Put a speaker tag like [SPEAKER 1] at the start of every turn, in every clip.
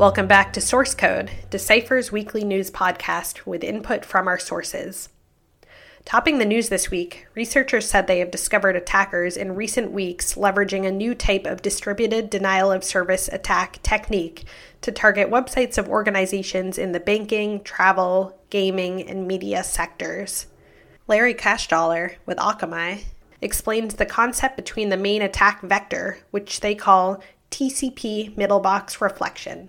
[SPEAKER 1] Welcome back to Source Code, Decipher's weekly news podcast with input from our sources. Topping the news this week, researchers said they have discovered attackers in recent weeks leveraging a new type of distributed denial of service attack technique to target websites of organizations in the banking, travel, gaming, and media sectors. Larry Cashdollar with Akamai explains the concept between the main attack vector, which they call TCP middlebox reflection.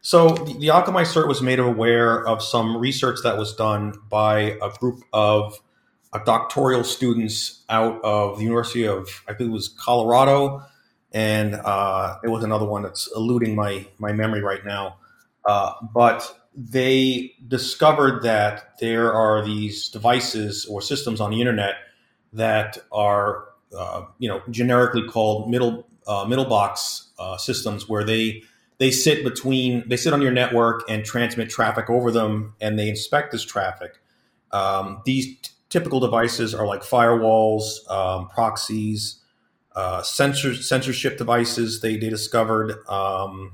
[SPEAKER 2] So the, the Akamai SIRT was made aware of some research that was done by a group of uh, doctoral students out of the University of, I think it was Colorado, and uh, it was another one that's eluding my my memory right now. Uh, but they discovered that there are these devices or systems on the internet that are, uh, you know, generically called middle uh, middle box systems, where they they sit between they sit on your network and transmit traffic over them and they inspect this traffic. Um, these t- typical devices are like firewalls um, proxies uh, censor, censorship devices they, they discovered um,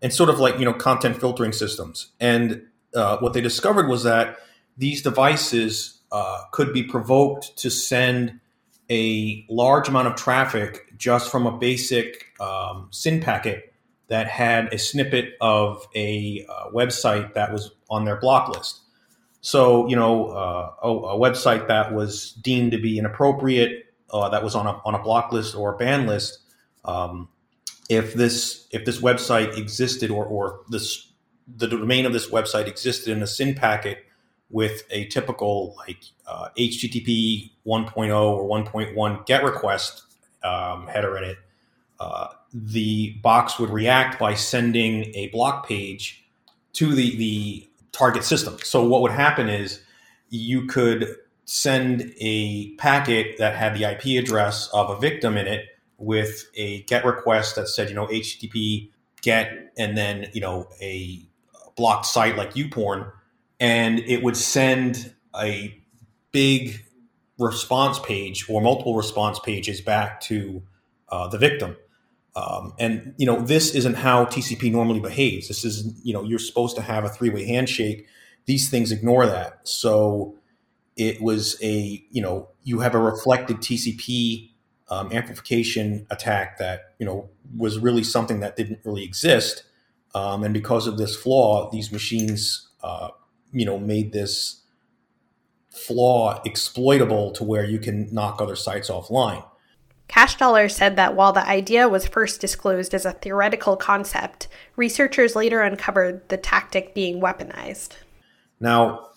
[SPEAKER 2] and sort of like you know content filtering systems. And uh, what they discovered was that these devices uh, could be provoked to send a large amount of traffic just from a basic um, SYN packet that had a snippet of a uh, website that was on their block list. So, you know, uh, a, a, website that was deemed to be inappropriate, uh, that was on a, on a block list or a ban list, um, if this if this website existed or, or this the domain of this website existed in a SYN packet with a typical like uh, HTTP 1.0 or 1.1 GET request um, header in it, uh, the box would react by sending a block page to the, the target system. So what would happen is you could send a packet that had the IP address of a victim in it with a GET request that said, you know, HTTP GET and then, you know, a blocked site like YouPorn. and it would send a big response page or multiple response pages back to uh, the victim. Um, and you know this isn't how TCP normally behaves. This is you know you're supposed to have a three way handshake. These things ignore that. So it was a you know you have a reflected TCP um, amplification attack that you know was really something that didn't really exist. Um, and because of this flaw, these machines uh, you know made this flaw exploitable to where you can knock other sites offline.
[SPEAKER 1] Cashdollar said that while the idea was first disclosed as a theoretical concept, researchers later uncovered the tactic being weaponized.
[SPEAKER 2] Now,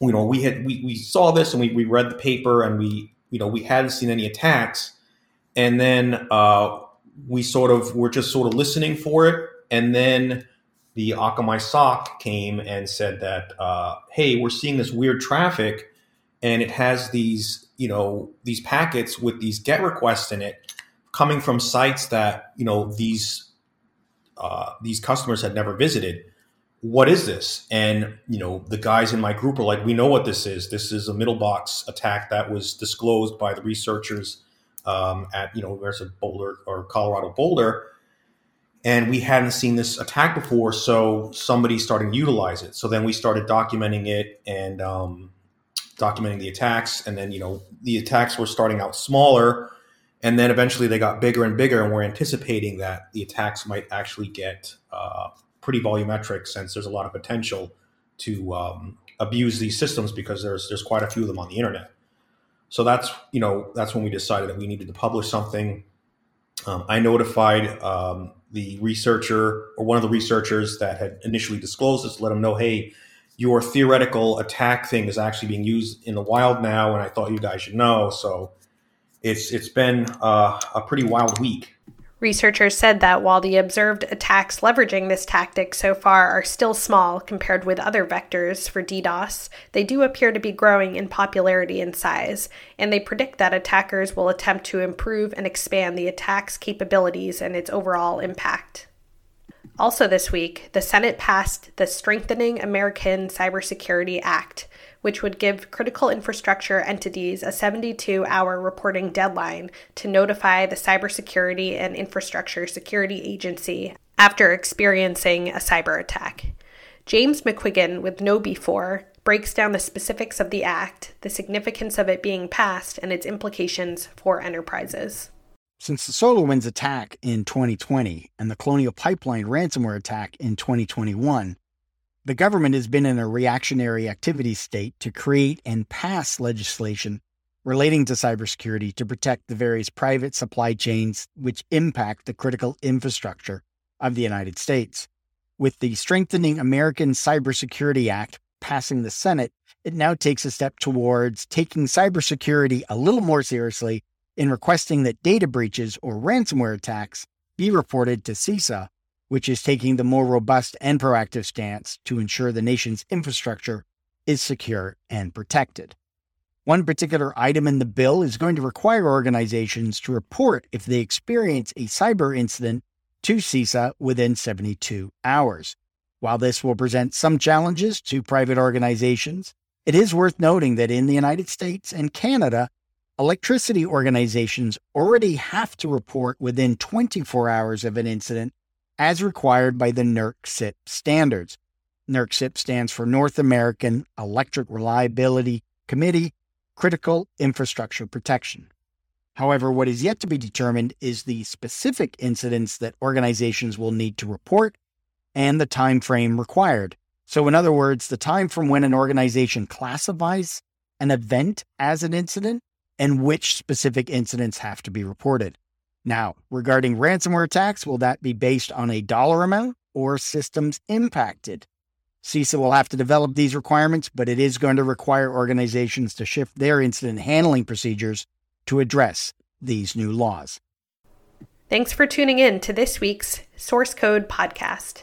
[SPEAKER 2] you know, we had we, we saw this and we, we read the paper and we you know we hadn't seen any attacks, and then uh, we sort of were just sort of listening for it, and then the Akamai SOC came and said that, uh, hey, we're seeing this weird traffic, and it has these you know these packets with these get requests in it coming from sites that you know these uh, these customers had never visited. What is this? And you know the guys in my group are like we know what this is. This is a middle box attack that was disclosed by the researchers um, at you know there's a boulder or colorado boulder and we hadn't seen this attack before so somebody started to utilize it. So then we started documenting it and um, documenting the attacks, and then you know the attacks were starting out smaller, and then eventually they got bigger and bigger, and we're anticipating that the attacks might actually get uh, pretty volumetric since there's a lot of potential to um, abuse these systems because there's there's quite a few of them on the internet. So that's you know that's when we decided that we needed to publish something. Um, I notified um, the researcher or one of the researchers that had initially disclosed this, let them know, hey, your theoretical attack thing is actually being used in the wild now, and I thought you guys should know. So it's it's been uh, a pretty wild week.
[SPEAKER 1] Researchers said that while the observed attacks leveraging this tactic so far are still small compared with other vectors for DDoS, they do appear to be growing in popularity and size, and they predict that attackers will attempt to improve and expand the attack's capabilities and its overall impact. Also, this week, the Senate passed the Strengthening American Cybersecurity Act, which would give critical infrastructure entities a 72 hour reporting deadline to notify the Cybersecurity and Infrastructure Security Agency after experiencing a cyber attack. James McQuiggan with KnowBe4 breaks down the specifics of the act, the significance of it being passed, and its implications for enterprises.
[SPEAKER 3] Since the SolarWinds attack in 2020 and the Colonial Pipeline ransomware attack in 2021, the government has been in a reactionary activity state to create and pass legislation relating to cybersecurity to protect the various private supply chains which impact the critical infrastructure of the United States. With the Strengthening American Cybersecurity Act passing the Senate, it now takes a step towards taking cybersecurity a little more seriously in requesting that data breaches or ransomware attacks be reported to CISA which is taking the more robust and proactive stance to ensure the nation's infrastructure is secure and protected. One particular item in the bill is going to require organizations to report if they experience a cyber incident to CISA within 72 hours. While this will present some challenges to private organizations, it is worth noting that in the United States and Canada, electricity organizations already have to report within 24 hours of an incident as required by the NERC CIP standards. NERC CIP stands for North American Electric Reliability Committee Critical Infrastructure Protection. However, what is yet to be determined is the specific incidents that organizations will need to report and the time frame required. So, in other words, the time from when an organization classifies an event as an incident and which specific incidents have to be reported. Now, regarding ransomware attacks, will that be based on a dollar amount or systems impacted? CISA will have to develop these requirements, but it is going to require organizations to shift their incident handling procedures to address these new laws.
[SPEAKER 1] Thanks for tuning in to this week's Source Code Podcast.